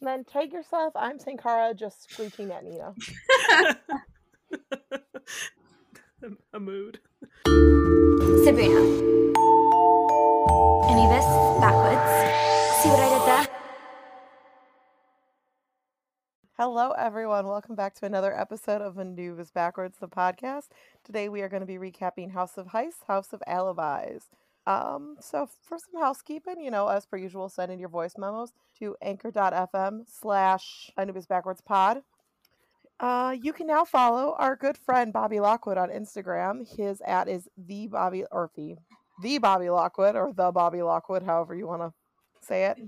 And then tag yourself. I'm Senkhara just screeching at Nina. a mood. Sabrina. Anubis, backwards. See what I did there? Hello, everyone. Welcome back to another episode of Anubis Backwards, the podcast. Today we are going to be recapping House of Heist, House of Alibis. Um, so for some housekeeping, you know, as per usual, send in your voice memos to anchor.fm slash Anubis Backwards Pod. Uh, you can now follow our good friend Bobby Lockwood on Instagram. His at is the Bobby or the the Bobby Lockwood or the Bobby Lockwood, however you want to say it.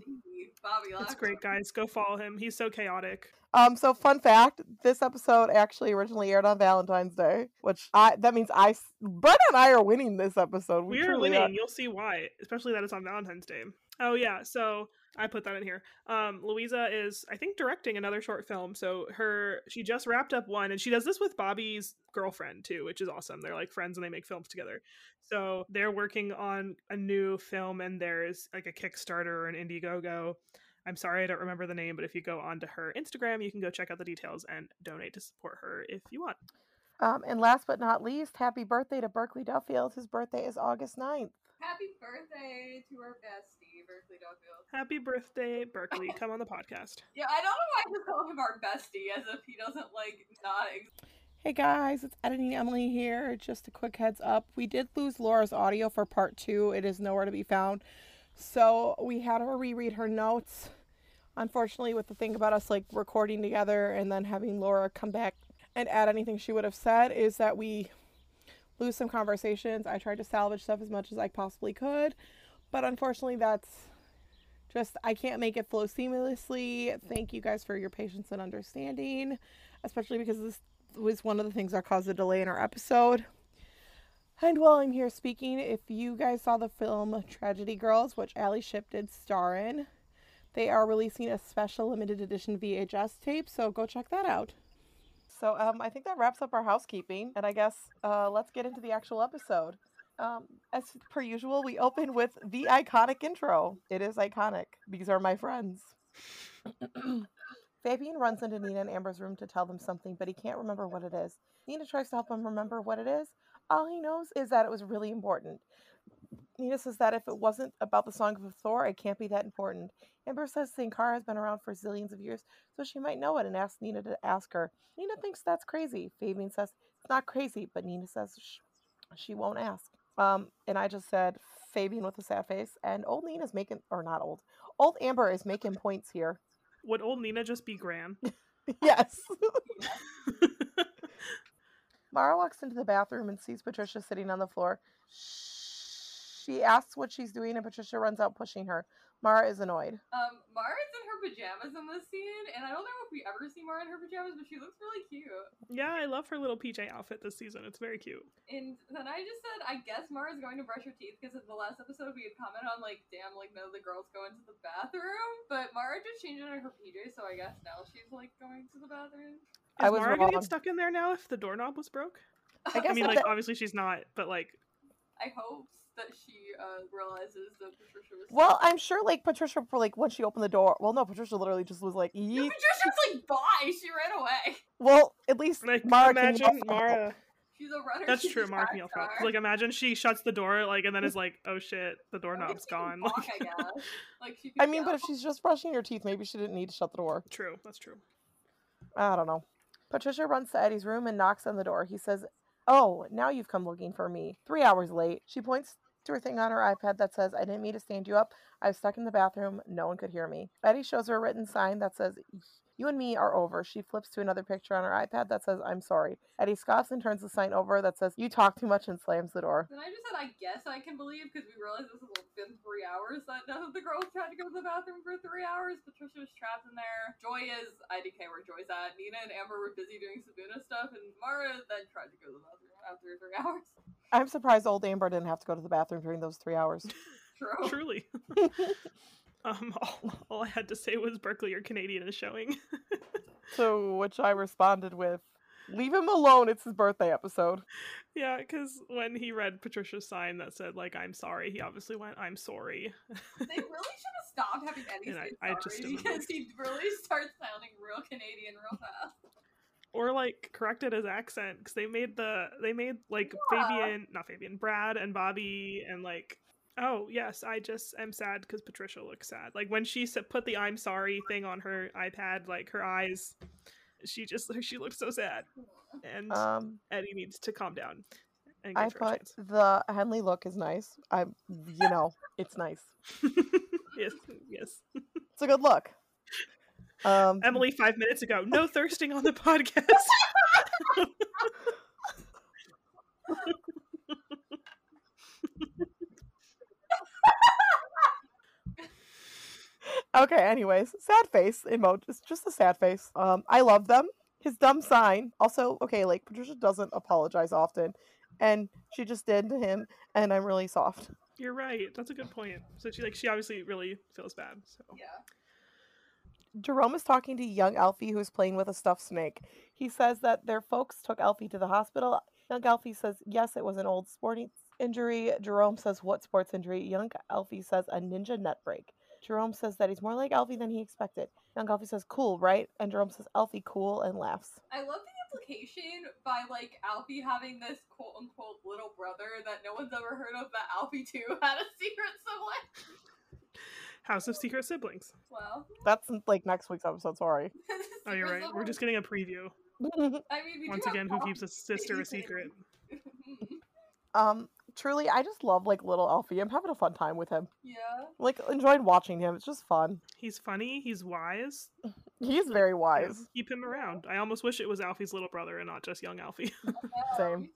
Bobby That's great, guys. Go follow him. He's so chaotic. Um, so fun fact: this episode actually originally aired on Valentine's Day, which I that means I, Brenda and I are winning this episode. We, are winning. You'll see why, especially that it's on Valentine's Day. Oh yeah, so I put that in here. Um, Louisa is, I think, directing another short film. So her, she just wrapped up one, and she does this with Bobby's girlfriend too, which is awesome. They're like friends and they make films together. So they're working on a new film, and there's like a Kickstarter or an Indiegogo. I'm sorry, I don't remember the name, but if you go onto her Instagram, you can go check out the details and donate to support her if you want. Um, and last but not least, happy birthday to Burkely Duffield. His birthday is August 9th. Happy birthday to our bestie, Burkely Duffield. Happy birthday, Burkely. Come on the podcast. Yeah, I don't know why we call him our bestie, as if he doesn't like not. Ex- hey guys, it's editing Emily here. Just a quick heads up: we did lose Laura's audio for part two. It is nowhere to be found. So we had her reread her notes. Unfortunately, with the thing about us like recording together and then having Laura come back and add anything she would have said, is that we lose some conversations. I tried to salvage stuff as much as I possibly could, but unfortunately, that's just I can't make it flow seamlessly. Thank you guys for your patience and understanding, especially because this was one of the things that caused a delay in our episode. And while I'm here speaking, if you guys saw the film Tragedy Girls, which Ally Shipp did star in, they are releasing a special limited edition VHS tape, so go check that out. So um, I think that wraps up our housekeeping, and I guess uh, let's get into the actual episode. Um, as per usual, we open with the iconic intro. It is iconic. These are my friends. Fabian runs into Nina and Amber's room to tell them something, but he can't remember what it is. Nina tries to help him remember what it is. All he knows is that it was really important. Nina says that if it wasn't about the Song of Hathor, it can't be that important. Amber says Senkhara has been around for zillions of years, so she might know it and asks Nina to ask her. Nina thinks that's crazy. Fabian says it's not crazy, but Nina says sh- she won't ask. Um, and I just said Fabian with a sad face, and old Nina's making, or not old, old Amber is making points here. Would old Nina just be Gran? yes. Mara walks into the bathroom and sees Patricia sitting on the floor. She asks what she's doing, and Patricia runs out pushing her. Mara is annoyed. Um, Mara's in her pajamas in this scene, and I don't know if we ever see Mara in her pajamas, but she looks really cute. Yeah, I love her little PJ outfit this season. It's very cute. And then I just said, I guess Mara's going to brush her teeth because in the last episode we had commented on like, damn, like none of the girls go into the bathroom, but Mara just changed into her PJ, so I guess now she's like going to the bathroom. Is I was Mara wrong. gonna get stuck in there now if the doorknob was broke? I, guess I mean, like, obviously she's not, but like, I hope that she uh, realizes that Patricia was. Well, I'm sure like Patricia, for like when she opened the door. Well, no, Patricia literally just was like, yeah, Patricia's like, bye. She ran away. Well, at least like Mara imagine Mara. She's a runner. That's true, Mara can yell Like imagine she shuts the door, like, and then is like, "Oh shit, the doorknob's gone." Walk, I guess. Like she. I mean, go. but if she's just brushing her teeth, maybe she didn't need to shut the door. True, that's true. I don't know. Patricia runs to Eddie's room and knocks on the door. He says, Oh, now you've come looking for me. Three hours late. She points to her thing on her iPad that says, I didn't mean to stand you up. I was stuck in the bathroom. No one could hear me. Eddie shows her a written sign that says, you and me are over. She flips to another picture on her iPad that says, I'm sorry. Eddie scoffs and turns the sign over that says, You talk too much and slams the door. Then I just said, I guess I can believe because we realized this has been three hours that none of the girls tried to go to the bathroom for three hours. Patricia was trapped in there. Joy is IDK where Joy's at. Nina and Amber were busy doing Sibuna stuff, and Mara then tried to go to the bathroom after three hours. I'm surprised old Amber didn't have to go to the bathroom during those three hours. Truly. um, all, all I had to say was Burkely or Canadian is showing. to which I responded with, Leave him alone. It's his birthday episode. Yeah, because when he read Patricia's sign that said like "I'm sorry," he obviously went "I'm sorry." They really should have stopped having any. And I- I just because he really starts sounding real Canadian real fast. Or like corrected his accent because they made the they made like Yeah. Fabian, not Fabian, Brad and Bobby and like. Oh yes, I just am sad because Patricia looks sad. Like when she put the "I'm sorry" thing on her iPad, like her eyes, she just she looked so sad. And Um, Eddie needs to calm down and I give her a put chance. the Henley look is nice. I, you know, it's nice. yes, yes. It's a good look. Um, Emily, five minutes ago, no thirsting on the podcast. Okay, anyways, sad face emoji. It's just a sad face. Um, I love them. His dumb sign. Also, okay, like Patricia doesn't apologize often, and she just did to him, and I'm really soft. You're right. That's a good point. So she like she obviously really feels bad. So Yeah. Jerome is talking to young Alfie who's playing with a stuffed snake. He says that their folks took Alfie to the hospital. Young Alfie says, yes, it was an old sporting injury. Jerome says, what sports injury? Young Alfie says, a ninja net break. Jerome says that he's more like Alfie than he expected. Young Alfie says, cool, right? And Jerome says, Alfie, cool, and laughs. I love the implication by like Alfie having this quote unquote little brother that no one's ever heard of that Alfie too had a secret sibling. House of Secret Siblings. Well, That's like next week's episode, sorry. Oh, you're right. We're just getting a preview. I mean, Once again, who keeps a sister a secret? um, truly, I just love like little Alfie. I'm having a fun time with him. yeah. Like, enjoyed watching him. It's just fun. He's funny. He's wise. He's very Yeah, wise. Keep him around. I almost wish it was Alfie's little brother and not just young Alfie. Same.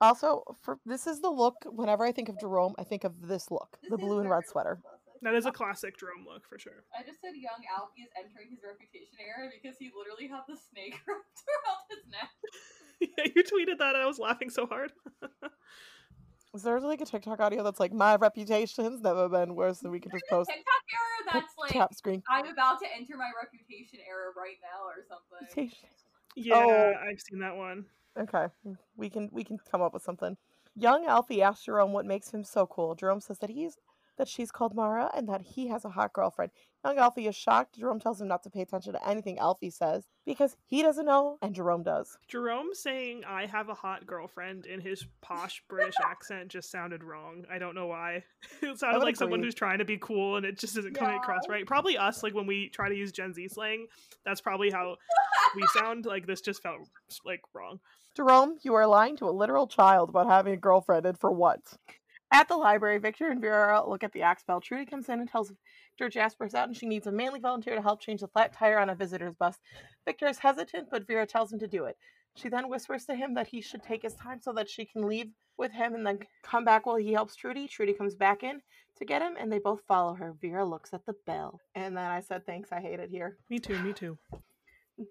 Also, for this is the look. Whenever I think of Jerome, I think of this look: the blue and red sweater. Classic. that is a classic Jerome look for sure. I just said young Alfie is entering his reputation era because he literally had the snake wrapped around his neck. yeah, you tweeted that. and I was laughing so hard. Is there like a TikTok audio that's like my reputation's never been worse than we can just post TikTok era that's like tap screen. I'm about to enter my reputation era right now or something. Reputation. yeah, Oh. I've seen that one. Okay, we can we can come up with something. Young Alfie asks Jerome what makes him so cool. Jerome says that he's that she's called Mara and that he has a hot girlfriend. Young Alfie is shocked. Jerome tells him not to pay attention to anything Alfie says because he doesn't know and Jerome does. Jerome saying "I have a hot girlfriend" in his posh British accent just sounded wrong. I don't know why. It sounded like someone who's trying to be cool, and it just isn't coming across right. Probably us, like when we try to use Gen Z slang, that's probably how we sound. Like this just felt like wrong. Jerome, you are lying to a literal child about having a girlfriend and for what? At the library, Victor and Vera look at the axe bell. Trudy comes in and tells Victor Jasper's out and she needs a manly volunteer to help change the flat tire on a visitor's bus. Victor is hesitant, but Vera tells him to do it. She then whispers to him that he should take his time so that she can leave with him and then come back while he helps Trudy. Trudy comes back in to get him and they both follow her. Vera looks at the bell. And then I said, Thanks, I hate it here. Me too. Me too.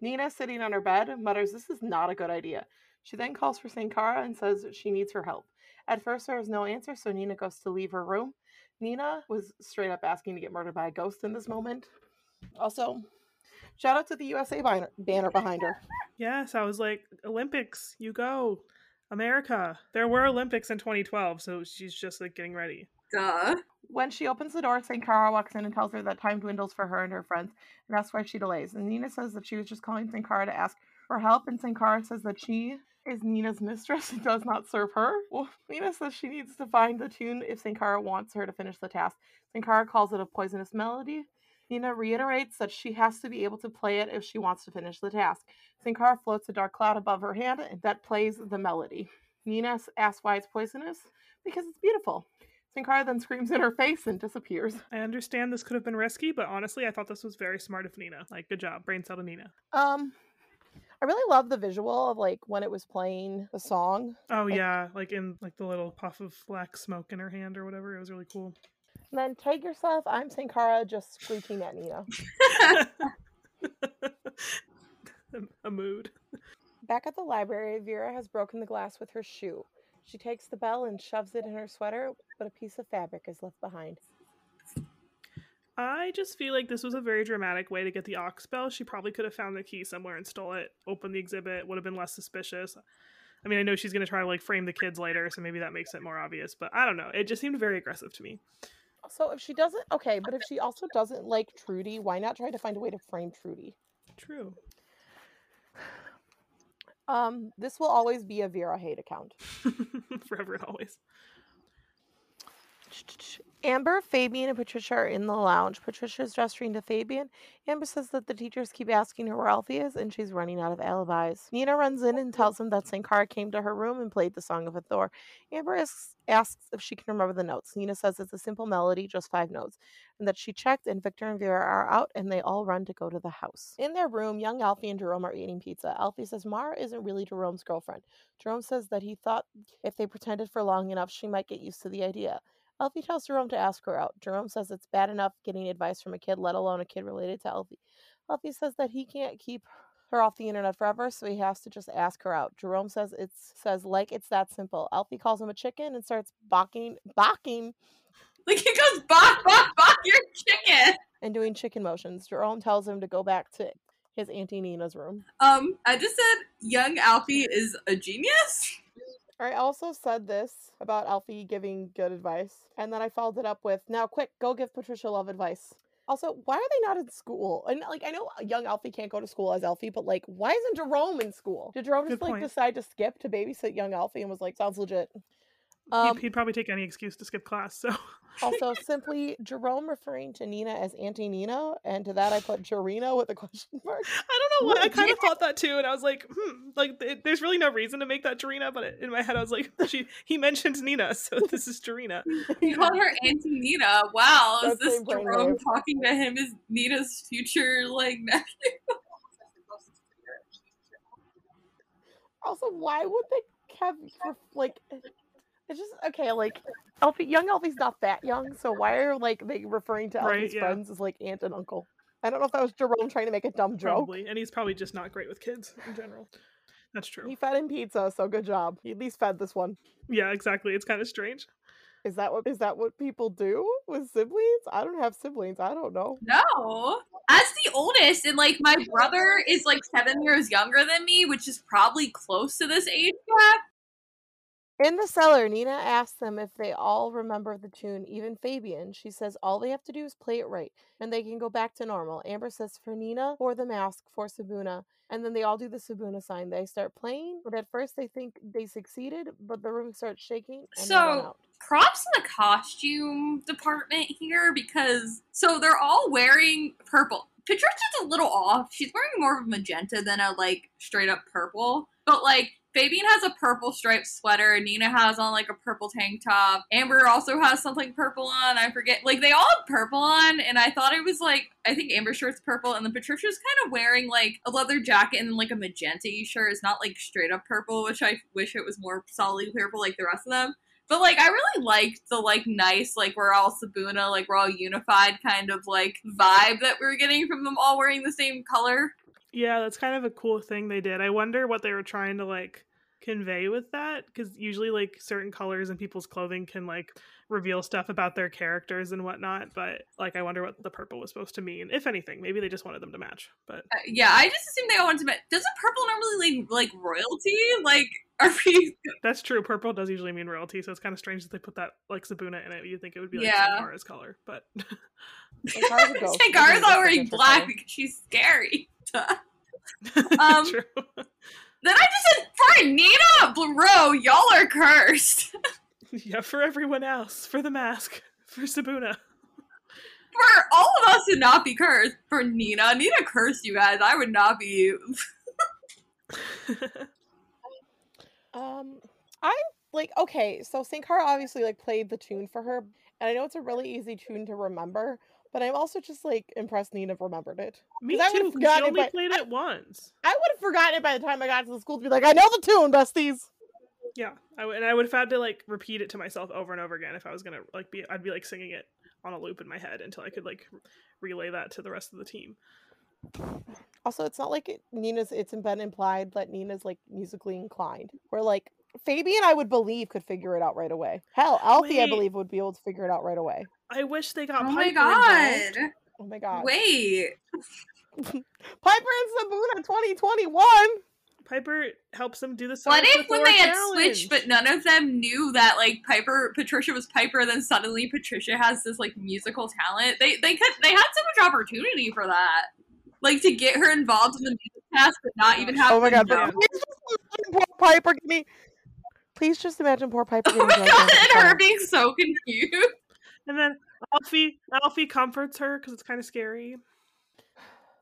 Nina, sitting on her bed, mutters, This is not a good idea. She then calls for Senkhara and says she needs her help. At first, there is no answer, so Nina goes to leave her room. Nina was straight up asking to get murdered by a ghost in this moment. Also, shout out to the USA banner, banner behind her. Yes, I was like, Olympics, you go. America. There were Olympics in 2012, so she's just like getting ready. Duh. When she opens the door, Senkhara walks in and tells her that time dwindles for her and her friends, and that's why she delays. And Nina says that she was just calling Senkhara to ask for help, and Saint Senkhara says that she is Nina's mistress and does not serve her. Well, Nina says she needs to find the tune if Senkhara wants her to finish the task. Senkhara calls it a poisonous melody. Nina reiterates that she has to be able to play it if she wants to finish the task. Senkhara floats a dark cloud above her hand that plays the melody. Nina asks why it's poisonous because it's beautiful. Senkhara then screams in her face and disappears. I understand this could have been risky, but honestly, I thought this was very smart of Nina. Like, good job, brain cell to Nina. Um, I really love the visual of like when it was playing the song. Oh Like- yeah, like in like the little puff of black smoke in her hand or whatever. It was really cool. And then take yourself. I'm Senkhara just screeching at Nina. a mood. Back at the library, Vera has broken the glass with her shoe. She takes the bell and shoves it in her sweater, but a piece of fabric is left behind. I just feel like this was a very dramatic way to get the Ox bell. She probably could have found the key somewhere and stole it, opened the exhibit, would have been less suspicious. I mean, I know she's going to try to like frame the kids later, so maybe that makes it more obvious, but I don't know. It just seemed very aggressive to me. So if she doesn't, okay, but if she also doesn't like Trudy, why not try to find a way to frame Trudy? True. Um, this will always be a Vera hate account. Forever and always. Amber, Fabian, and Patricia are in the lounge. Patricia is gesturing to Fabian. Amber says that the teachers keep asking her where Alfie is, and she's running out of alibis. Nina runs in and oh. tells him that Senkhara came to her room and played the Song of Hathor. Amber asks, asks if she can remember the notes. Nina says it's a simple melody, just five notes, and that she checked, and Victor and Vera are out, and they all run to go to the house. In their room, young Alfie and Jerome are eating pizza. Alfie says Mara isn't really Jerome's girlfriend. Jerome says that he thought if they pretended for long enough, she might get used to the idea. Alfie tells Jerome to ask her out. Jerome says it's bad enough getting advice from a kid, let alone a kid related to Alfie. Alfie says that he can't keep her off the internet forever, so he has to just ask her out. Jerome says it's says like it's that simple. Alfie calls him a chicken and starts barking, barking, Like he goes, bok, bok, bok, your chicken. and doing chicken motions. Jerome tells him to go back to his auntie Nina's room. Um, I just said young Alfie is a genius. I also said this about Alfie giving good advice, and then I followed it up with, "Now, quick, go give Patricia love advice." Also, why are they not in school? And like, I know young Alfie can't go to school as Alfie, but like, why isn't Jerome in school? Did Jerome just Good like point. decide to skip to babysit young Alfie and was like, "Sounds legit"? He'd, Um, he'd probably take any excuse to skip class, so. also, simply Jerome referring to Nina as Auntie Nina, and to that I put Jarina with a question mark. I don't know why. I kind of thought that too, and I was like, hmm, like th- there's really no reason to make that Jerina, but in my head I was like, she he mentioned Nina, so this is Jerina. He called her Auntie Nina. Wow, is this same Jerome talking to him as Nina's future like nephew? Also, why would they have like? It's just okay. Like, Alfie, young Alfie's not that young, so why are like they referring to Right, yeah. friends as like aunt and uncle? I don't know if that was Jerome trying to make a dumb joke. Probably, and he's probably just not great with kids in general. That's true. He fed him pizza, so good job. He at least fed this one. Yeah, exactly. It's kind of strange. Is that what is that what people do with siblings? I don't have siblings. I don't know. No. As the oldest, and like my brother is like seven years younger than me, which is probably close to this age gap. In the cellar, Nina asks them if they all remember the tune, even Fabian. She says all they have to do is play it right, and they can go back to normal. Amber says for Nina, for the mask, for Sibuna, and then they all do the Sibuna sign. They start playing, but at first they think they succeeded, but the room starts shaking and So props to the costume department here because so they're all wearing purple. Patricia's a little off. She's wearing more of a magenta than a like straight up purple. But like Fabian has a purple striped sweater, Nina has on like a purple tank top. Amber also has something purple on. I forget. Like they all have purple on, and I thought it was like I think Amber's shirt's purple, and then Patricia's kind of wearing like a leather jacket and like a magenta shirt. It's not like straight up purple, which I wish it was more solidly purple like the rest of them. But like I really liked the like nice, like we're all Sibuna, like we're all unified kind of like vibe that we were getting from them all wearing the same color. Yeah, that's kind of a cool thing they did. I wonder what they were trying to like convey with that because usually like certain colors in people's clothing can like reveal stuff about their characters and whatnot but like i wonder what the purple was supposed to mean if anything maybe they just wanted them to match but Uh, yeah, I just assumed they all wanted to. match. Doesn't purple normally like like royalty? Like are we? that's true purple does usually mean royalty so it's kind of strange that they put that like sibuna in it you'd think it would be like Yeah. Senkhara's color but Senkhara's a ghost. She Senkhara's doesn't not get wearing black because she's scary. Um, true Then I just said, for Nina, bro, y'all are cursed. yeah for everyone else for the mask for sibuna For all of us to not be cursed. For Nina, Nina cursed you guys. I would not be. Um, I'm like okay, so Senkhara obviously like played the tune for her, and I know it's a really easy tune to remember, but I'm also just like impressed Nina remembered it. me 'Cause I too would've 'cause she forgotten it only by- played it once I would have forgotten it by the time I got to the school to be like, I know the tune, besties. Yeah, I w- and I would have had to like repeat it to myself over and over again if I was gonna like be. I'd be like singing it on a loop in my head until I could like relay that to the rest of the team. Also, it's not like it, Nina's. It's been implied that Nina's like musically inclined. Where like Fabian, I would believe, could figure it out right away. Hell, Alfie, I believe, would be able to figure it out right away. I wish they got Oh Piper my involved. god. Oh my god. Wait. Piper and Sibuna 2021. Piper helps them do the song. What if when Thor they had challenge. switched, but none of them knew that like Piper, Patricia was Piper, then suddenly Patricia has this like musical talent? They they could they had so much opportunity for that, like to get her involved in the music cast, but not even have. Oh my them god. know. But please just imagine poor Piper getting. Please just imagine poor Piper Oh my god, and her tunnel. being so confused. and then Alfie Alfie comforts her because it's kind of scary.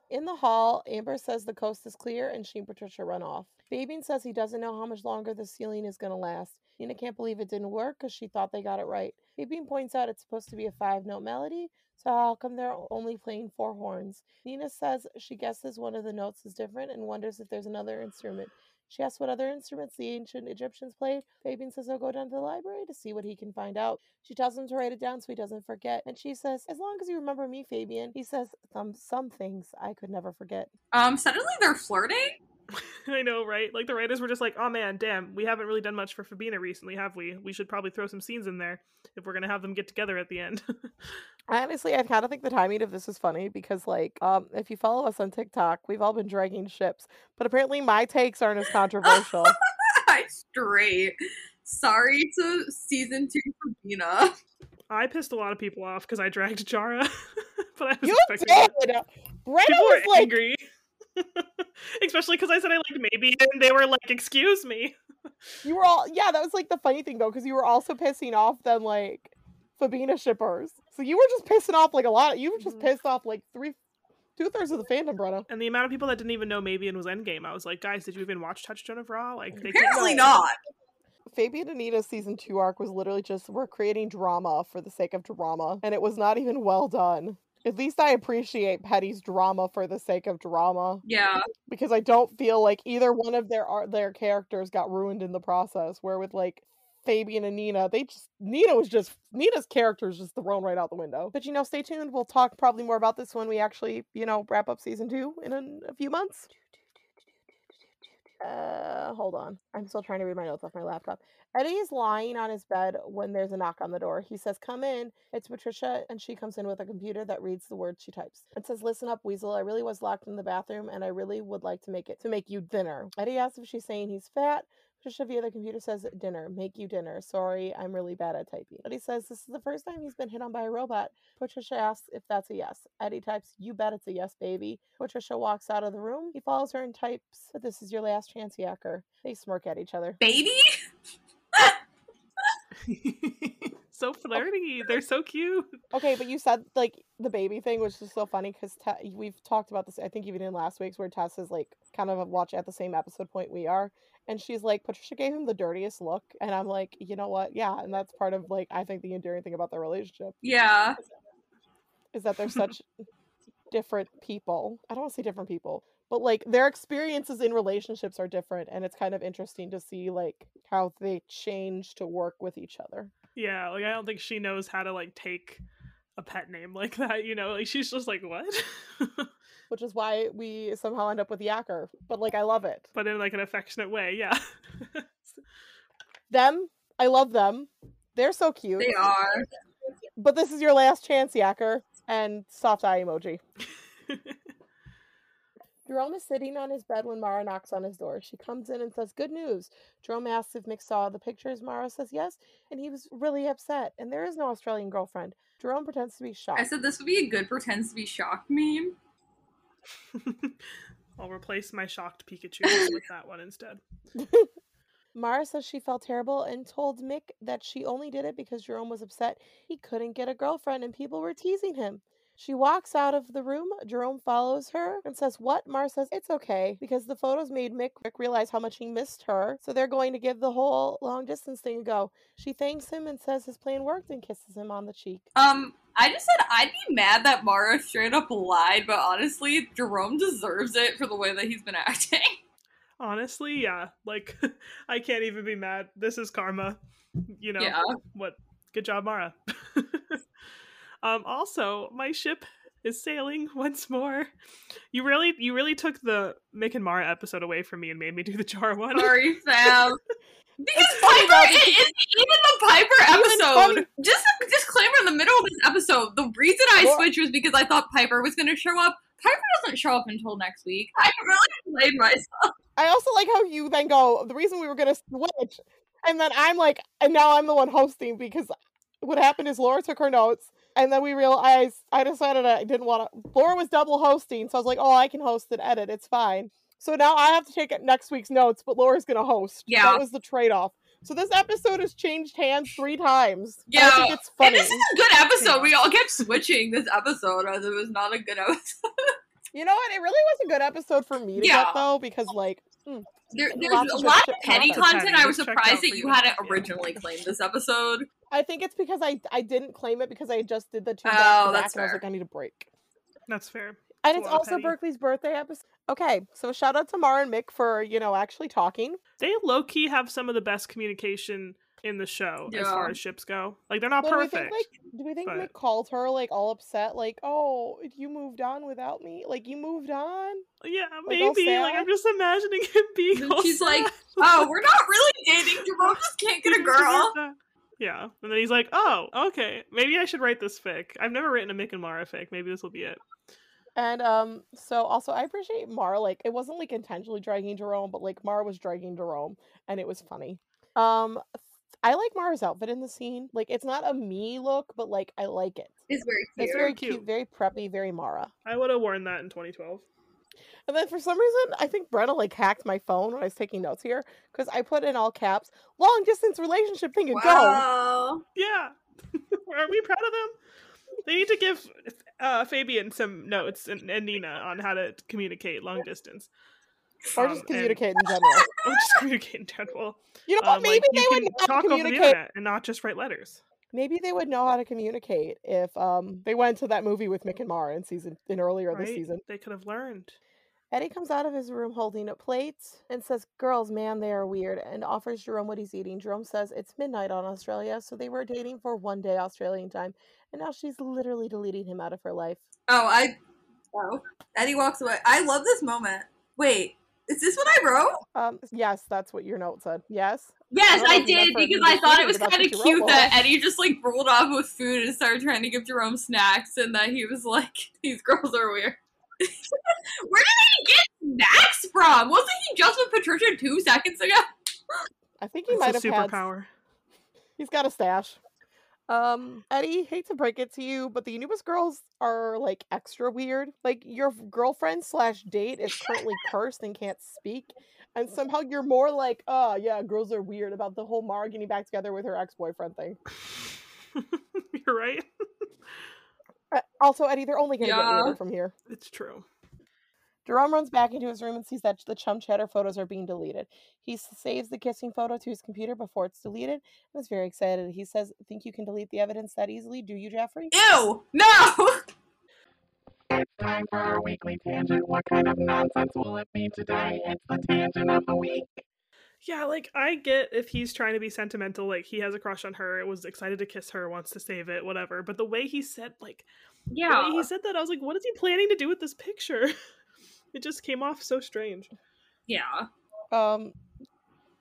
In the hall, Amber says the coast is clear and she and Patricia run off. Fabian says he doesn't know how much longer the ceiling is going to last. Nina can't believe it didn't work because she thought they got it right. Fabian points out it's supposed to be a five note melody, so how come they're only playing four horns? Nina says she guesses one of the notes is different and wonders if there's another instrument. She asks what other instruments the ancient Egyptians played. Fabian says he'll go down to the library to see what he can find out. She tells him to write it down so he doesn't forget. And she says, As long as you remember me, Fabian. He says, Some, some things I could never forget. Um, suddenly they're flirting. I know, right? Like the writers were just like, "Oh man, damn, we haven't really done much for Fabina recently, have we? We should probably throw some scenes in there if we're gonna have them get together at the end." I honestly, I kind of think the timing of this is funny because, like, um, if you follow us on TikTok, we've all been dragging ships, but apparently my takes aren't as controversial. I straight. Sorry to season two Sabina. I pissed a lot of people off because I dragged Jara, but I was you expecting did! People was were like, angry, especially because I said I liked maybe, and they were like, "Excuse me." you were all, yeah, that was like the funny thing though, because you were also pissing off them, like, Fabina shippers. So you were just pissing off, like, a lot. You were just Mhm. pissed off, like, three, two thirds of the fandom, Brenna. And the amount of people that didn't even know Mavian was Endgame, I was like, guys, did you even watch Touchstone of Ra? Like, they can't- Apparently not. Fabian and Anita's season two arc was literally just we're creating drama for the sake of drama, and it was not even well done. At least I appreciate Peddie's drama for the sake of drama Yeah. because I don't feel like either one of their their characters got ruined in the process. Where with like Fabian and Nina, they just Nina was just Nina's character is just thrown right out the window. But you know, stay tuned. We'll talk probably more about this when we actually you know wrap up season two in a, a few months. Uh, hold on. I'm still trying to read my notes off my laptop. Eddie is lying on his bed when there's a knock on the door. He says, Come in. It's Patricia, and she comes in with a computer that reads the words she types. It says, Listen up, Weasel. I really was locked in the bathroom, and I really would like to make it to make you dinner. Eddie asks if she's saying he's fat. Patricia via the computer says, Dinner. Make you dinner. Sorry, I'm really bad at typing. Eddie says, This is the first time he's been hit on by a robot. Patricia asks if that's a yes. Eddie types, You bet it's a yes, baby. Patricia walks out of the room. He follows her and types, But this is your last chance, Yacker. They smirk at each other. Baby? so flirty. They're so cute. Okay, but you said like the baby thing, which is so funny because Te- we've talked about this. I think even in last week's where Tess is like kind of watch at the same episode point we are, and she's like Patricia gave him the dirtiest look, and I'm like, you know what? Yeah, and that's part of like I think the endearing thing about their relationship Yeah. is that they're such different people. I don't want to say different people, but like their experiences in relationships are different, and it's kind of interesting to see like how they change to work with each other. Yeah, like I don't think she knows how to like take a pet name like that. You know, like she's just like what, Which is why we somehow end up with Yacker. But like I love it. but in like an affectionate way. Yeah. them i love them they're so cute They are. but this is your last chance yacker and soft eye emoji jerome is sitting on his bed when mara knocks on his door she comes in and says good news jerome asks if mick saw the pictures mara says yes and he was really upset and there is no australian girlfriend jerome pretends to be shocked I said this would be a good pretends to be shocked meme. I'll replace my shocked Pikachu with that one instead. Mara says she felt terrible and told Mick that she only did it because Jerome was upset he couldn't get a girlfriend and people were teasing him. She walks out of the room. Jerome follows her and says, What? Mara says, It's okay because the photos made Mick realize how much he missed her. So they're going to give the whole long distance thing a go. She thanks him and says his plan worked and kisses him on the cheek. Um, I just said I'd be mad that Mara straight up lied, but honestly, Jerome deserves it for the way that he's been acting. Honestly, yeah. Like I can't even be mad. This is karma. You know Yeah. what? Good job, Mara. um. Also, my ship is sailing once more. You really, you really took the Mick and Mara episode away from me and made me do the Jar one. Sorry, fam. Because funny, Piper, though, it, even the Piper episode. Just a disclaimer in the middle of this episode, the reason I switched was because I thought Piper was going to show up. Piper doesn't show up until next week. I really played myself. I also like how you then go, the reason we were going to switch. And then I'm like, and now I'm the one hosting because what happened is Laura took her notes. And then we realized, I decided I didn't want to. Laura was double hosting. So I was like, oh, I can host and edit. It's fine. So now I have to take next week's notes, but Laura's going to host. Yeah. That was the trade off. So this episode has changed hands three times. and I Yeah, think it's And funny. this is a good episode. We all kept switching this episode as it was not a good episode. You know what? It really was a good episode for me to Yeah. get though, because like mm, There, there's Lots a of lot of Peddie happened. content. I was This checked out surprised that you you. hadn't originally claimed this episode. I think it's because I I didn't claim it because I just did the two. back oh, back, that's and I was like, I need a break. That's fair. And It's a it's also Peddie. Burkely's birthday episode. Okay, so shout out to Mara and Mick for you know actually talking. They low key have some of the best communication in the show as far as ships go. Like they're not But do we perfect. think like do we think but- Mick called her like all upset, like, oh, you moved on without me? Like you moved on? yeah, like, maybe. Like? I'm just imagining him being. And all she's like. Oh, we're not really dating. Jerome just can't get a girl. Yeah, and then he's like, "Oh, okay, maybe I should write this fic. I've never written a Mick and Mara fic. Maybe this will be it." And um, so also I appreciate Mara. Like it wasn't like intentionally dragging Jerome, but like Mara was dragging Jerome, and it was funny. Um, I like Mara's outfit in the scene. Like it's not a me look, but like I like it. It's very cute. It's very Cute. cute, very preppy, very Mara. I would have worn that in 2012. And then for some reason, I think Brenna like hacked my phone when I was taking notes here because I put in all caps long distance relationship thing and go. Yeah, are we proud of them? They need to give uh, Fabian some notes and, and Nina on how to communicate long distance. Or Um, just and- communicate in general. or just communicate in general. You know what? Um, Maybe like, they you would can know how to talk over the communicate. internet and not just write letters. Maybe they would know how to communicate if um they went to that movie with Mick and Mara in season in earlier this season. They could have learned. Eddie comes out of his room holding a plate and says, Girls, man, they are weird, and offers Jerome what he's eating. Jerome says, It's midnight on Australia, so they were dating for one day Australian time, and now she's literally deleting him out of her life. Oh, I. Oh. Eddie walks away. I love this moment. Wait, is this what I wrote? Um, yes, that's what your note said. Yes. Yes, I I did because I thought it was kind of cute that Laura. Eddie just like rolled off with food and started trying to give Jerome snacks, and that he was like, "These girls are weird." Where did he get snacks from? Wasn't he just with Patricia two seconds ago? I think he might It's have a had. superpower. He's got a stash. Um, Eddie, hate to break it to you, but the Anubis girls are like extra weird. Like your girlfriend slash date is currently cursed and can't speak, and somehow you're more like, oh yeah, girls are weird about the whole Mara getting back together with her ex boyfriend thing. You're right. Uh, also, Eddie, they're only gonna get Yeah. weirder from here. It's true. Jerome runs back into his room and sees that the chum chatter photos are being deleted. He saves the kissing photo to his computer before it's deleted and is very excited. He says, Think you can delete the evidence that easily? Do you, Jeffrey? Ew! No! It's time for our weekly tangent. What kind of nonsense will it be today? It's the tangent of the week. Yeah, like I get if he's trying to be sentimental, like he has a crush on her, was excited to kiss her, wants to save it, whatever. But the way he said, like, the Yeah. way he said that, I was like, what is he planning to do with this picture? it just came off so strange. Yeah. um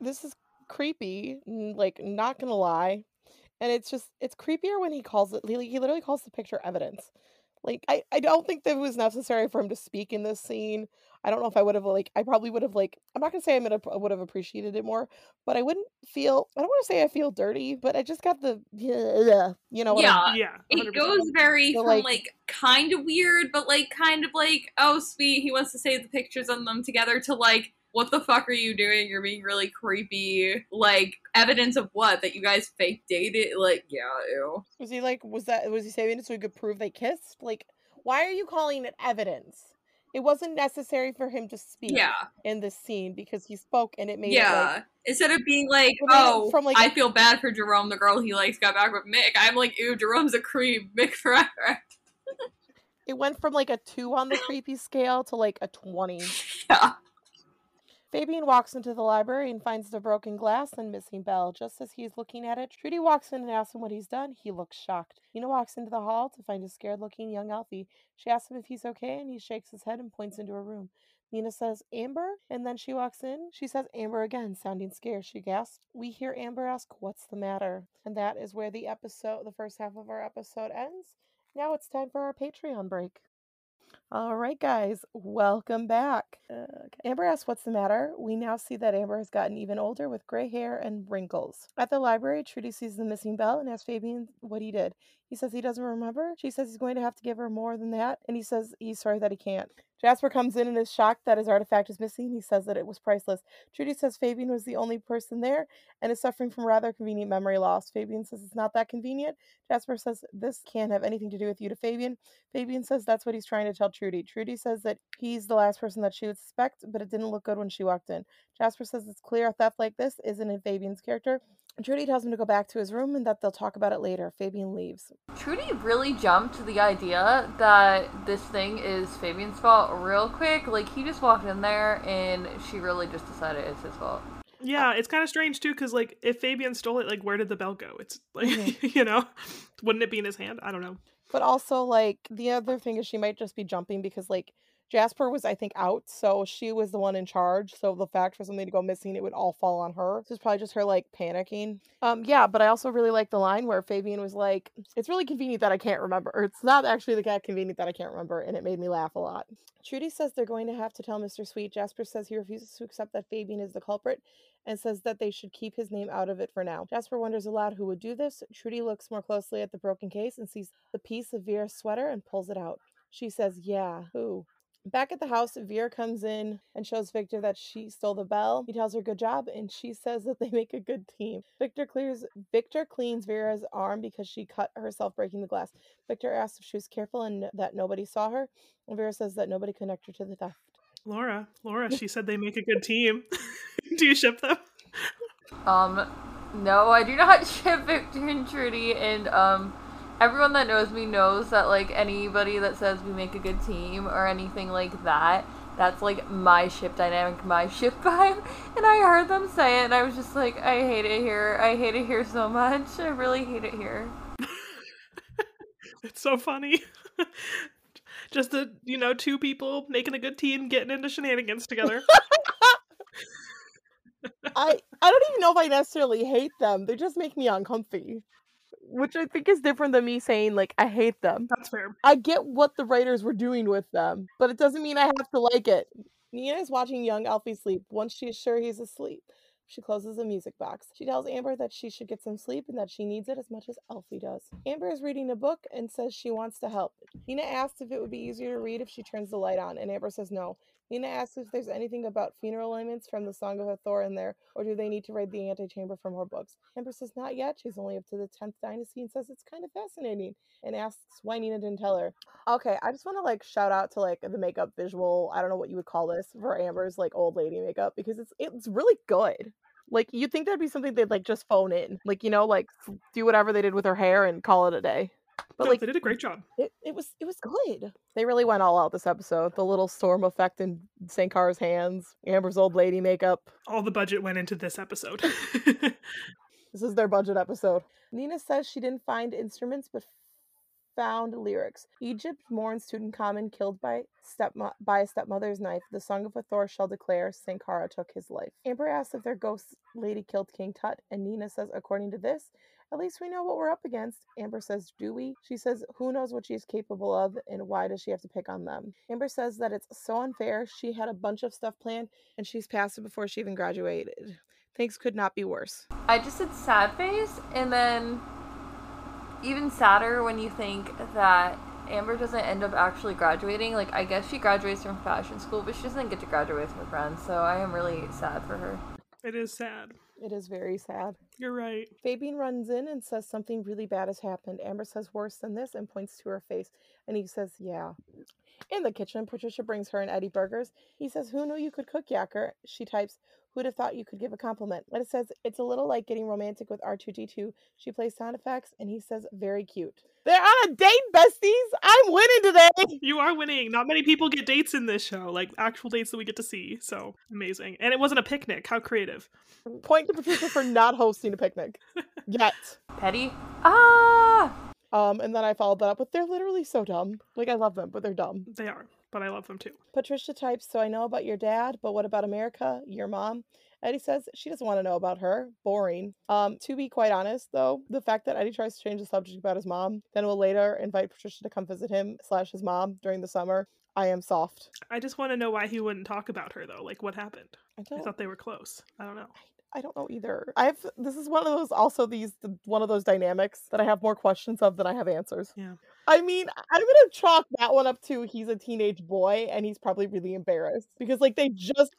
this is creepy like not gonna lie and it's just it's creepier when he calls it he, he literally calls the picture evidence like I, I don't think that it was necessary for him to speak in this scene i don't know if i would have like i probably would have like i'm not gonna say i would have, would have appreciated it more but i wouldn't feel i don't want to say i feel dirty but i just got the yeah you know what I- Yeah. yeah, It 100%. goes very So, from like- like, kind of weird, but like kind of like, oh sweet, he wants to save the pictures of them together to like, what the fuck are you doing? You're being really creepy. Like, evidence of what? That you guys fake dated? Like, yeah, ew. was he like was that was he saving it so he could prove they kissed like why are you calling it evidence it wasn't necessary for him to speak Yeah. in this scene because he spoke and it made it Yeah. like Instead of being like, Well, they went oh, from, like- I feel bad for Jerome, the girl he likes got back with Mick. I'm like, ew, Jerome's a creep. Mick forever. it went from like a two on the creepy scale to like a 20 yeah. Fabian walks into the library and finds the broken glass and missing bell. Just as he's looking at it, Trudy walks in and asks him what he's done. He looks shocked. Nina walks into the hall to find a scared looking young Alfie. She asks him if he's okay, and he shakes his head and points into a room. Nina says, Amber? And then she walks in. She says, Amber again, sounding scared. She gasps. We hear Amber ask, What's the matter? And that is where the episode, the first half of our episode ends. Now it's time for our Patreon break. All right, guys, welcome back. Uh, okay. Amber asks, What's the matter? We now see that Amber has gotten even older with gray hair and wrinkles. At the library, Trudy sees the missing bell and asks Fabian what he did. He says he doesn't remember. She says he's going to have to give her more than that, and he says he's sorry that he can't. Jasper comes in and is shocked that his artifact is missing. He says that it was priceless. Trudy says Fabian was the only person there and is suffering from rather convenient memory loss. Fabian says it's not that convenient. Jasper says this can't have anything to do with you to Fabian. Fabian says that's what he's trying to tell Trudy. Trudy says that he's the last person that she would suspect, but it didn't look good when she walked in. Jasper says it's clear a theft like this isn't in Fabian's character. Trudy tells him to go back to his room and that they'll talk about it later. Fabian leaves. Trudy really jumped to the idea that this thing is Fabian's fault real quick. Like, he just walked in there and she really just decided it's his fault. Yeah, it's kind of strange too, because like if Fabian stole it, like where did the bell go? It's like Mhm. you know, wouldn't it be in his hand? I don't know. But also, like, the other thing is she might just be jumping because, like, Jasper was, I think, out, so she was the one in charge. So the fact for something to go missing, it would all fall on her. So it's probably just her like panicking. Um, yeah, but I also really like the line where Fabian was like, "It's really convenient that I can't remember." Or it's not actually that convenient that I can't remember, and it made me laugh a lot. Trudy says they're going to have to tell Mr. Sweet. Jasper says he refuses to accept that Fabian is the culprit and says that they should keep his name out of it for now. Jasper wonders aloud who would do this. Trudy looks more closely at the broken case and sees the piece of Vera's sweater and pulls it out. She says, Yeah, who? Back at the house, Vera comes in and shows Victor that she stole the bell. He tells her good job, and she says that they make a good team. Victor clears Victor cleans Vera's arm because she cut herself breaking the glass. Victor asks if she was careful and that nobody saw her, and Vera says that nobody connected her to the theft. Laura, Laura, she said they make a good team. Do you ship them? Um, no, I do not ship Victor and Trudy, and um, everyone that knows me knows that like anybody that says we make a good team or anything like that, that's like my ship dynamic, my ship vibe. And I heard them say it, and I was just like, I hate it here. I hate it here so much. I really hate it here. It's so funny. Just the you know two people making a good team, getting into shenanigans together. I I don't even know if I necessarily hate them. They just make me uncomfy. Which I think is different than me saying like I hate them. That's fair. I get what the writers were doing with them, but it doesn't mean I have to like it. Nina is watching young Alfie sleep. Once she is sure he's asleep, she closes the music box. She tells Amber that she should get some sleep and that she needs it as much as Alfie does. Amber is reading a book and says she wants to help. Nina asks if it would be easier to read if she turns the light on, and Amber says no. Nina asks if there's anything about funeral ornaments from the Song of Hathor in there, or do they need to read the Antechamber from her books? Amber says not yet. She's only up to the 10th dynasty and says it's kind of fascinating, and asks why Nina didn't tell her. Okay, I just want to like shout out to like the makeup visual. I don't know what you would call this for Amber's like old lady makeup because it's it's really good. Like you'd think that'd be something they'd like just phone in, like you know, like do whatever they did with her hair and call it a day. But No, like they did a great job. it, it was it was good. They really went all out this episode. The little storm effect in Senkhara's hands, Amber's old lady makeup. All the budget went into this episode. This is their budget episode. Nina says she didn't find instruments but found lyrics. Egypt mourns Tutankhamun killed by stepmo- by a stepmother's knife. The Song of Hathor shall declare Senkhara took his life. Amber asks if their ghost lady killed King Tut, and Nina says, according to this, at least we know what we're up against. Amber says, Do we? She says, Who knows what she's capable of, and why does she have to pick on them? Amber says that it's so unfair. She had a bunch of stuff planned, and she's passed it before she even graduated. Things could not be worse. I just said sad face, and then even sadder when you think that Amber doesn't end up actually graduating. Like, I guess she graduates from fashion school, but she doesn't get to graduate with her friends, so I am really sad for her. it is sad. It is very sad. You're right. Fabian runs in and says something really bad has happened. Amber says worse than this and points to her face. And he says, Yeah. In the kitchen, Patricia brings her and Eddie burgers. He says, Who knew you could cook, Yacker? She types, Who'd have thought you could give a compliment? And it says, It's a little like getting romantic with R2D2. She plays sound effects, and he says, Very cute. They're on a date, besties. I'm winning today. You are winning. Not many people get dates in this show, like actual dates that we get to see. So amazing. And it wasn't a picnic. How creative. Point to Patricia for not hosting a picnic yet. Peddie. Ah. Um, and then I followed that up with, They're literally so dumb. Like, I love them, but they're dumb. They are, but I love them too. Patricia types, So I know about your dad, but what about America? Your mom? Eddie says she doesn't want to know about her. Boring. Um, to be quite honest, though, the fact that Eddie tries to change the subject about his mom, then will later invite Patricia to come visit him slash his mom during the summer. I am soft. I just want to know why he wouldn't talk about her though. Like what happened? I I thought they were close. I don't know. I don't know either. I've this is one of those also these one of those dynamics that I have more questions of than I have answers. Yeah. I mean, I'm gonna chalk that one up to he's a teenage boy and he's probably really embarrassed because like they just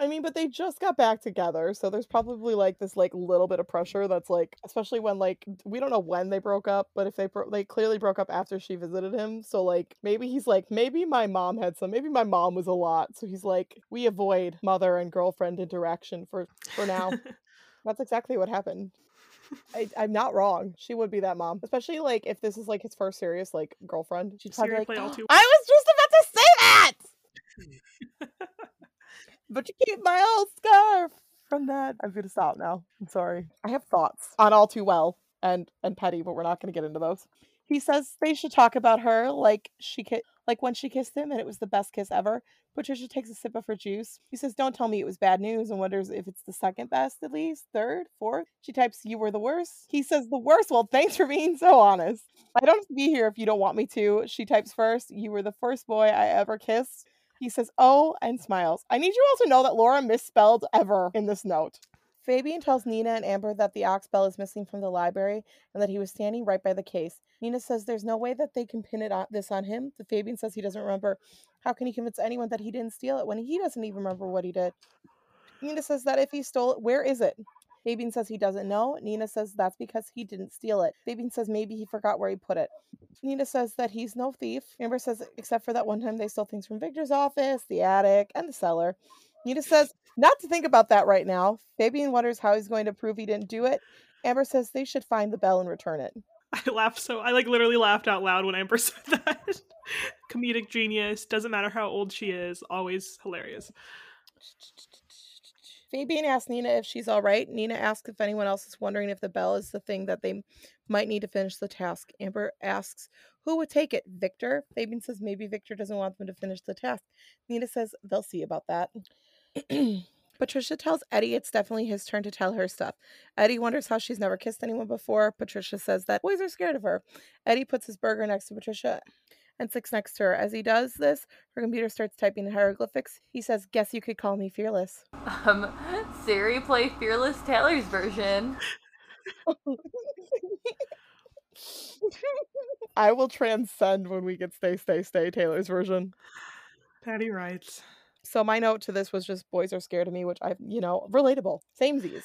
I mean, but they just got back together, so there's probably like this like little bit of pressure that's like, especially when like we don't know when they broke up, but if they bro- they clearly broke up after she visited him, so like maybe he's like maybe my mom had some, maybe my mom was a lot, so he's like we avoid mother and girlfriend interaction for for now. That's exactly what happened. I, I'm not wrong. She would be that mom, especially like if this is like his first serious like girlfriend. She'd probably like, play all too- I was just about to say that. But you keep my old scarf from that. I'm gonna stop now. I'm sorry. I have thoughts on all too well and and petty, but we're not gonna get into those. He says they should talk about her like she ki- like when she kissed him and it was the best kiss ever. Patricia takes a sip of her juice. He says, Don't tell me it was bad news and wonders if it's the second best at least, third, fourth. She types, You were the worst. He says, The worst. Well, thanks for being so honest. I don't have to be here if you don't want me to. She types first, You were the first boy I ever kissed. He says, Oh, and smiles. I need you all to know that Laura misspelled ever in this note. Fabian tells Nina and Amber that the ox bell is missing from the library and that he was standing right by the case. Nina says there's no way that they can pin it on this on him. The Fabian says he doesn't remember. How can he convince anyone that he didn't steal it when he doesn't even remember what he did? Nina says that if he stole it, where is it? Fabian says he doesn't know. Nina says that's because he didn't steal it. Fabian says maybe he forgot where he put it. Nina says that he's no thief. Amber says except for that one time they stole things from Victor's office, the attic, and the cellar. Nina says not to think about that right now. Fabian wonders how he's going to prove he didn't do it. Amber says they should find the bell and return it. I laughed so I like literally laughed out loud when Amber said that. Comedic genius. Doesn't matter how old she is. Always hilarious. Fabian asks Nina if she's all right. Nina asks if anyone else is wondering if the bell is the thing that they might need to finish the task. Amber asks who would take it. Victor. Fabian says maybe Victor doesn't want them to finish the task. Nina says they'll see about that. Patricia tells Eddie it's definitely his turn to tell her stuff. Eddie wonders how she's never kissed anyone before. Patricia says that boys are scared of her. Eddie puts his burger next to Patricia and sits next to her. As he does this, her computer starts typing in hieroglyphics. He says, Guess you could call me fearless. Um, Siri, play Fearless Taylor's version. I will transcend when we get Stay, Stay, Stay Taylor's version. Patty writes. So my note to this was just boys are scared of me, which I, you know, relatable. Samesies.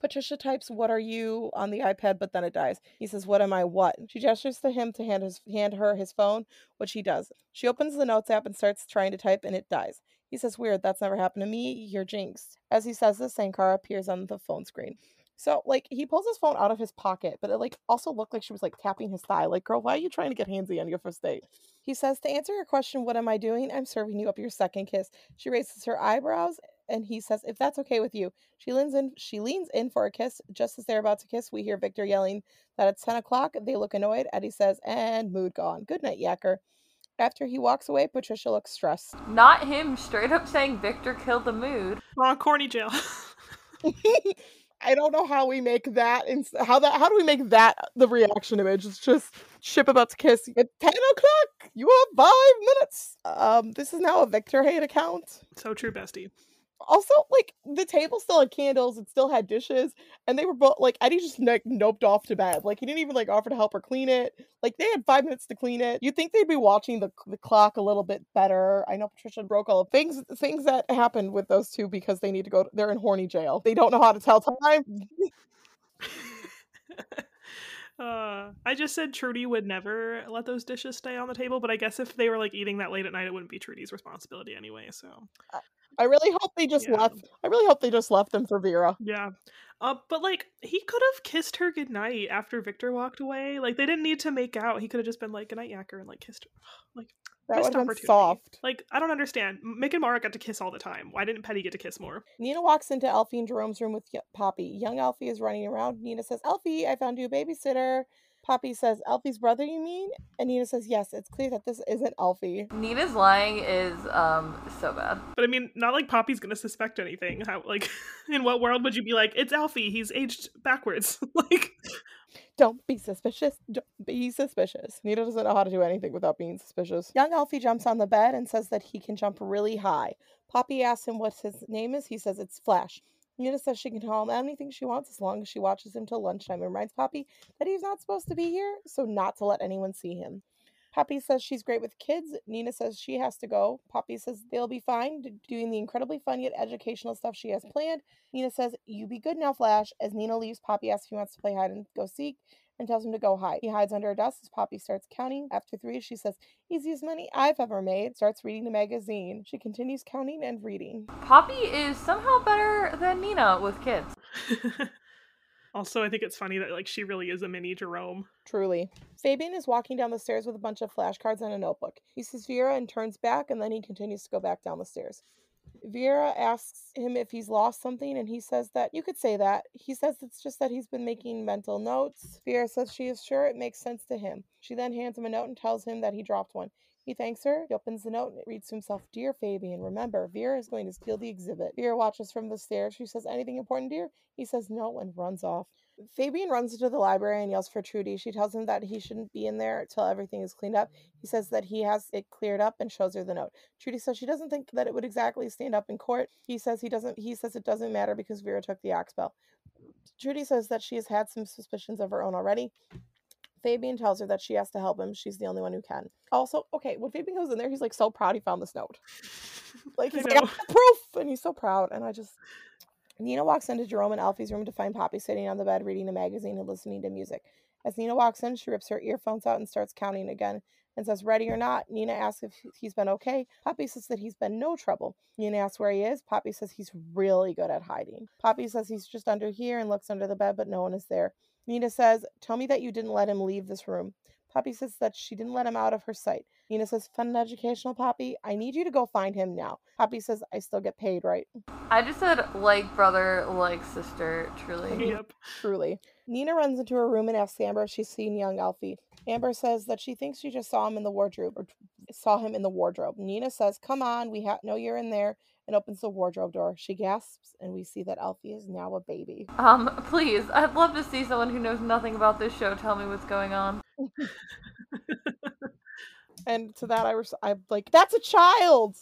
Patricia types, "What are you?" on the iPad, but then it dies. He says, "What am I? What?" She gestures to him to hand his hand her his phone, which he does. She opens the notes app and starts trying to type, and it dies. He says, "Weird, that's never happened to me. You're jinxed." As he says this, Senkhara appears on the phone screen. So, like, he pulls his phone out of his pocket, but it like also looked like she was like tapping his thigh. Like, girl, why are you trying to get handsy on your first date? He says, To answer your question, what am I doing? I'm serving you up your second kiss. She raises her eyebrows and he says, If that's okay with you. She leans in she leans in for a kiss. Just as they're about to kiss, we hear Victor yelling that it's ten o'clock. They look annoyed. Eddie says, and mood gone. Good night, Yacker. After he walks away, Patricia looks stressed. Not him straight up saying Victor killed the mood. Aw, corny jail. I don't know how we make that and how that how do we make that the reaction image? It's just ship about to kiss at ten o'clock. You have five minutes. Um, this is now a Victor hate account. so true, bestie. Also, like the table still had candles, it still had dishes, and they were both like Eddie just like noped off to bed. Like he didn't even like offer to help her clean it. Like they had five minutes to clean it. You'd think they'd be watching the the clock a little bit better. I know Patricia broke all the things things that happened with those two because they need to go. They're in horny jail. They don't know how to tell time. Uh, I just said Trudy would never let those dishes stay on the table, but I guess if they were like eating that late at night, it wouldn't be Trudy's responsibility anyway. So I really hope they just Yeah. left. I really hope they just left them for Vera. yeah, uh, but like he could have kissed her goodnight after Victor walked away. Like they didn't need to make out. He could have just been like goodnight Yacker and like kissed her. Like That missed would have been opportunity. soft. Like I don't understand. Mick and Mara got to kiss all the time. Why didn't Peddie get to kiss more? Nina walks into Alfie and Jerome's room with y- Poppy. Young Alfie is running around. Nina says, Alfie, I found you a babysitter. Poppy says, Alfie's brother, you mean? And Nina says, Yes, it's clear that this isn't Alfie. Nina's lying is um so bad. But I mean, not like Poppy's gonna suspect anything. How like in what world would you be like, it's Alfie, he's aged backwards. like Don't be suspicious. Don't be suspicious. Nina doesn't know how to do anything without being suspicious. Young Alfie jumps on the bed and says that he can jump really high. Poppy asks him what his name is. He says it's Flash. Nita says she can tell him anything she wants as long as she watches him till lunchtime. and reminds Poppy that he's not supposed to be here, so not to let anyone see him. Poppy says she's great with kids. Nina says she has to go. Poppy says they'll be fine doing the incredibly fun yet educational stuff she has planned. Nina says, You be good now, Flash. As Nina leaves, Poppy asks if he wants to play hide and go seek and tells him to go hide. He hides under a desk as Poppy starts counting. After three, she says, Easiest money I've ever made. Starts reading the magazine. She continues counting and reading. Poppy is somehow better than Nina with kids. also I think it's funny that like she really is a mini Jerome. Truly. Fabian is walking down the stairs with a bunch of flashcards and a notebook. He sees Vera and turns back, and then he continues to go back down the stairs. Vera asks him if he's lost something, and he says that you could say that. He says it's just that he's been making mental notes. Vera says she is sure it makes sense to him. She then hands him a note and tells him that he dropped one. He thanks her. He opens the note and reads to himself Dear Fabian, remember, Vera is going to steal the exhibit. Vera watches from the stairs. She says, Anything important, dear? He says no and runs off. Fabian runs into the library and yells for Trudy. She tells him that he shouldn't be in there till everything is cleaned up. He says that he has it cleared up and shows her the note. Trudy says she doesn't think that it would exactly stand up in court. He says he doesn't he says it doesn't matter because Vera took the ox bell. Trudy says that she has had some suspicions of her own already. Fabian tells her that she has to help him. She's the only one who can. Also, okay, when Fabian goes in there, he's like so proud he found this note. Like he's like, have the proof, and he's so proud. And I just Nina walks into Jerome and Alfie's room to find Poppy sitting on the bed reading a magazine and listening to music. As Nina walks in, she rips her earphones out and starts counting again and says, Ready or not? Nina asks if he's been okay. Poppy says that he's been no trouble. Nina asks where he is. Poppy says he's really good at hiding. Poppy says he's just under here and looks under the bed, but no one is there. Nina says, Tell me that you didn't let him leave this room. Poppy says that she didn't let him out of her sight. Nina says, Fun and educational, Poppy. I need you to go find him now. Poppy says, I still get paid, right? I just said like brother, like sister, truly. yep. Truly. Nina runs into her room and asks Amber if she's seen young Alfie. Amber says that she thinks she just saw him in the wardrobe or saw him in the wardrobe. Nina says, Come on, we ha- know you're in there, and opens the wardrobe door. She gasps, and we see that Alfie is now a baby. Um, please, I'd love to see someone who knows nothing about this show tell me what's going on. And to that, I was I'm like, That's a child!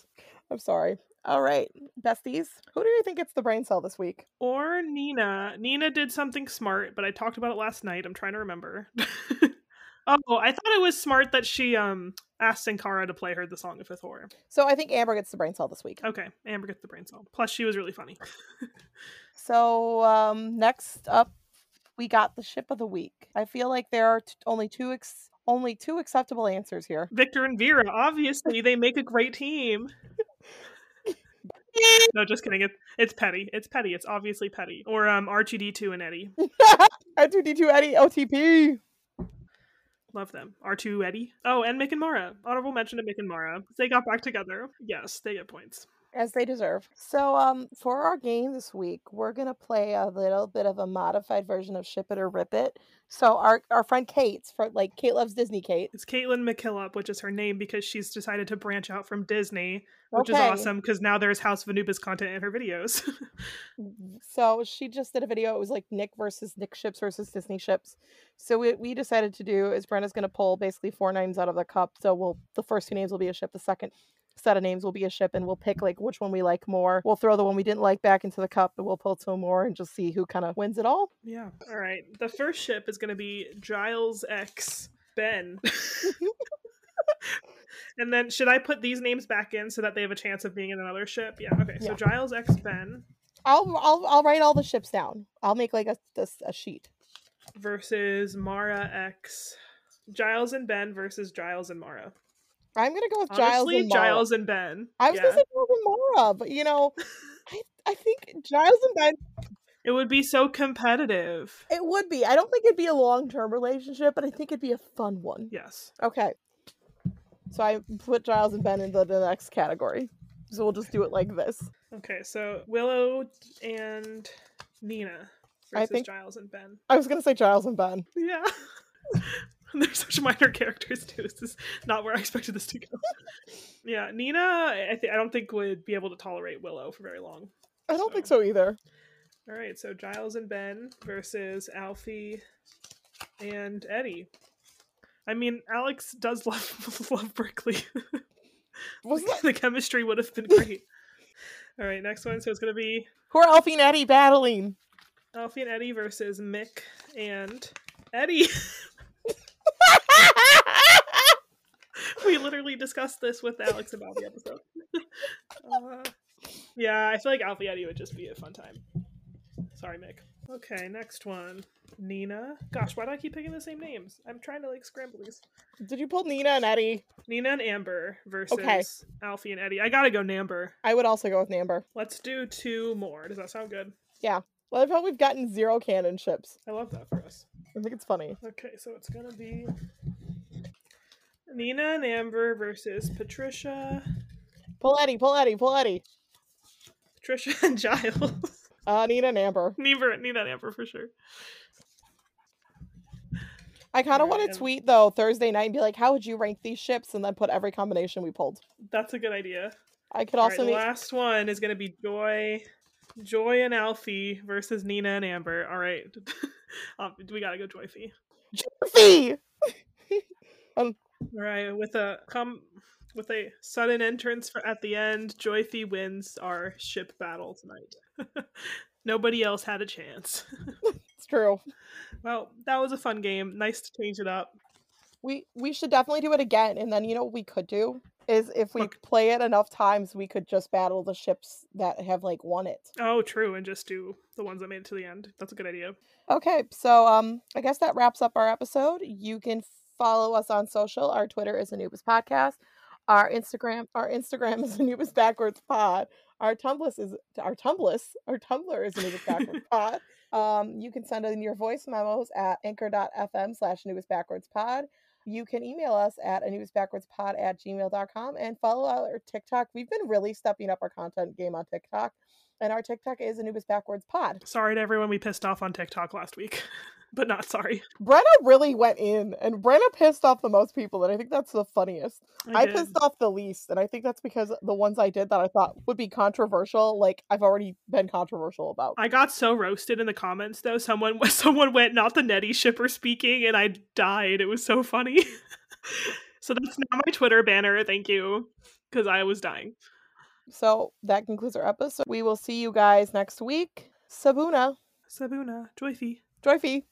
I'm sorry. All right, besties, who do you think gets the brain cell this week? Or Nina. Nina did something smart, but I talked about it last night. I'm trying to remember. oh, I thought it was smart that she um asked Senkhara to play her the Song of Hathor. So I think Amber gets the brain cell this week. Okay, Amber gets the brain cell. Plus, she was really funny. So um, next up, we got the ship of the week. I feel like there are t- only two ex- only two acceptable answers here. Victor and Vera, obviously, they make a great team. No, just kidding. It, it's Peddie. It's Peddie. It's obviously Peddie. Or um, R2D2 and Eddie. R2D2 Eddie OTP. Love them. R2 Eddie. Oh, and Mick and Mara. Honorable mention to Mick and Mara. They got back together. Yes, they get points. As they deserve. So, um, for our game this week, we're gonna play a little bit of a modified version of Ship It or Rip It. So, our our friend Kate's for like Kate loves Disney. Kate. It's Caitlin McKillop, which is her name because she's decided to branch out from Disney, which Okay. is awesome because now there's House of Anubis content in her videos. So she just did a video. It was like Nick versus Nick ships versus Disney ships. So what we decided to do is Brenda's gonna pull basically four names out of the cup. So we'll the first two names will be a ship. The second set of names will be a ship, and we'll pick like which one we like more. We'll throw the one we didn't like back into the cup, and we'll pull two more and just see who kind of wins it all. yeah. All right. The first ship is going to be Giles X Ben. and then should I put these names back in so that they have a chance of being in another ship? Yeah. Okay. So Yeah. Giles X Ben. I'll I'll I'll write all the ships down. I'll make like a a, a sheet. versus Mara X. Giles and Ben versus Giles and Mara. I'm gonna go with Giles and Mara. Giles and Ben. I was yeah. gonna say Giles and Mara, but you know, I I think Giles and Ben. It would be so competitive. It would be. I don't think it'd be a long term relationship, but I think it'd be a fun one. Yes. Okay. So I put Giles and Ben into the next category. So we'll just do it like this. Okay, so Willow and Nina I versus think- Giles and Ben. I was gonna say Giles and Ben. Yeah. They're such minor characters too. This is not where I expected this to go. yeah, Nina, I th- I don't think would be able to tolerate Willow for very long. I don't think so either. All right, so Giles and Ben versus Alfie and Eddie. I mean, Alex does love love Burkely. Wasn't that, the chemistry would have been great. All right, next one. So it's gonna be who are Alfie and Eddie battling? Alfie and Eddie versus Mick and Eddie. We literally discussed this with Alex about the episode. uh, yeah, I feel like Alfie Eddie would just be a fun time. Sorry, Mick. Okay, next one. Nina. Gosh, why do I keep picking the same names? I'm trying to like scramble these. Did you pull Nina and Eddie? Nina and Amber versus Okay. Alfie and Eddie. I gotta go Namber. I would also go with Namber. Let's do two more. Does that sound good? Yeah. Well, I felt we've gotten zero canon ships. I love that for us. I think it's funny. Okay, so it's gonna be Nina and Amber versus Patricia, Pull Eddie, pull Eddie, pull Eddie. Patricia and Giles. Uh, Nina and Amber. Nina, Nina and Amber for sure. I kind of want to tweet though Thursday night and be like, "How would you rank these ships?" and then put every combination we pulled. That's a good idea. I could All right, also the make last one is gonna be Joy, Joy and Alfie versus Nina and Amber. All right, um, we gotta go Joyfie. Fee. All right, with a come with a sudden entrance for at the end, Joyfie wins our ship battle tonight. Nobody else had a chance. It's true. well, that was a fun game. Nice to change it up. We we should definitely do it again, and then you know what we could do is if we Look. play it enough times, we could just battle the ships that have like won it. Oh, true, and just do the ones that made it to the end. That's a good idea. Okay, so um, I guess that wraps up our episode. You can follow us on social. Our Twitter is Anubis Podcast. Our Instagram, our Instagram is Anubis Backwards Pod. Our Tumblr is our Tumblr, our Tumblr is Anubis Backwards Pod. Um, you can send in your voice memos at anchor.fm slash Anubis Backwards Pod. You can email us at anubisbackwardspod at gmail.com and follow our TikTok. We've been really stepping up our content game on TikTok. And our TikTok is Anubis Backwards Pod. Sorry to everyone we pissed off on TikTok last week, but not sorry. Brenna really went in, and Brenna pissed off the most people, and I think that's the funniest. I, did. pissed off the least, and I think that's because the ones I did that I thought would be controversial, like I've already been controversial about. I got so roasted in the comments though. Someone someone went not the Nettie shipper speaking, and I died. It was so funny. so that's now my Twitter banner. Thank you, because I was dying. So that concludes our episode. We will see you guys next week. Sibuna, Sibuna, Joyfie. Joyfie.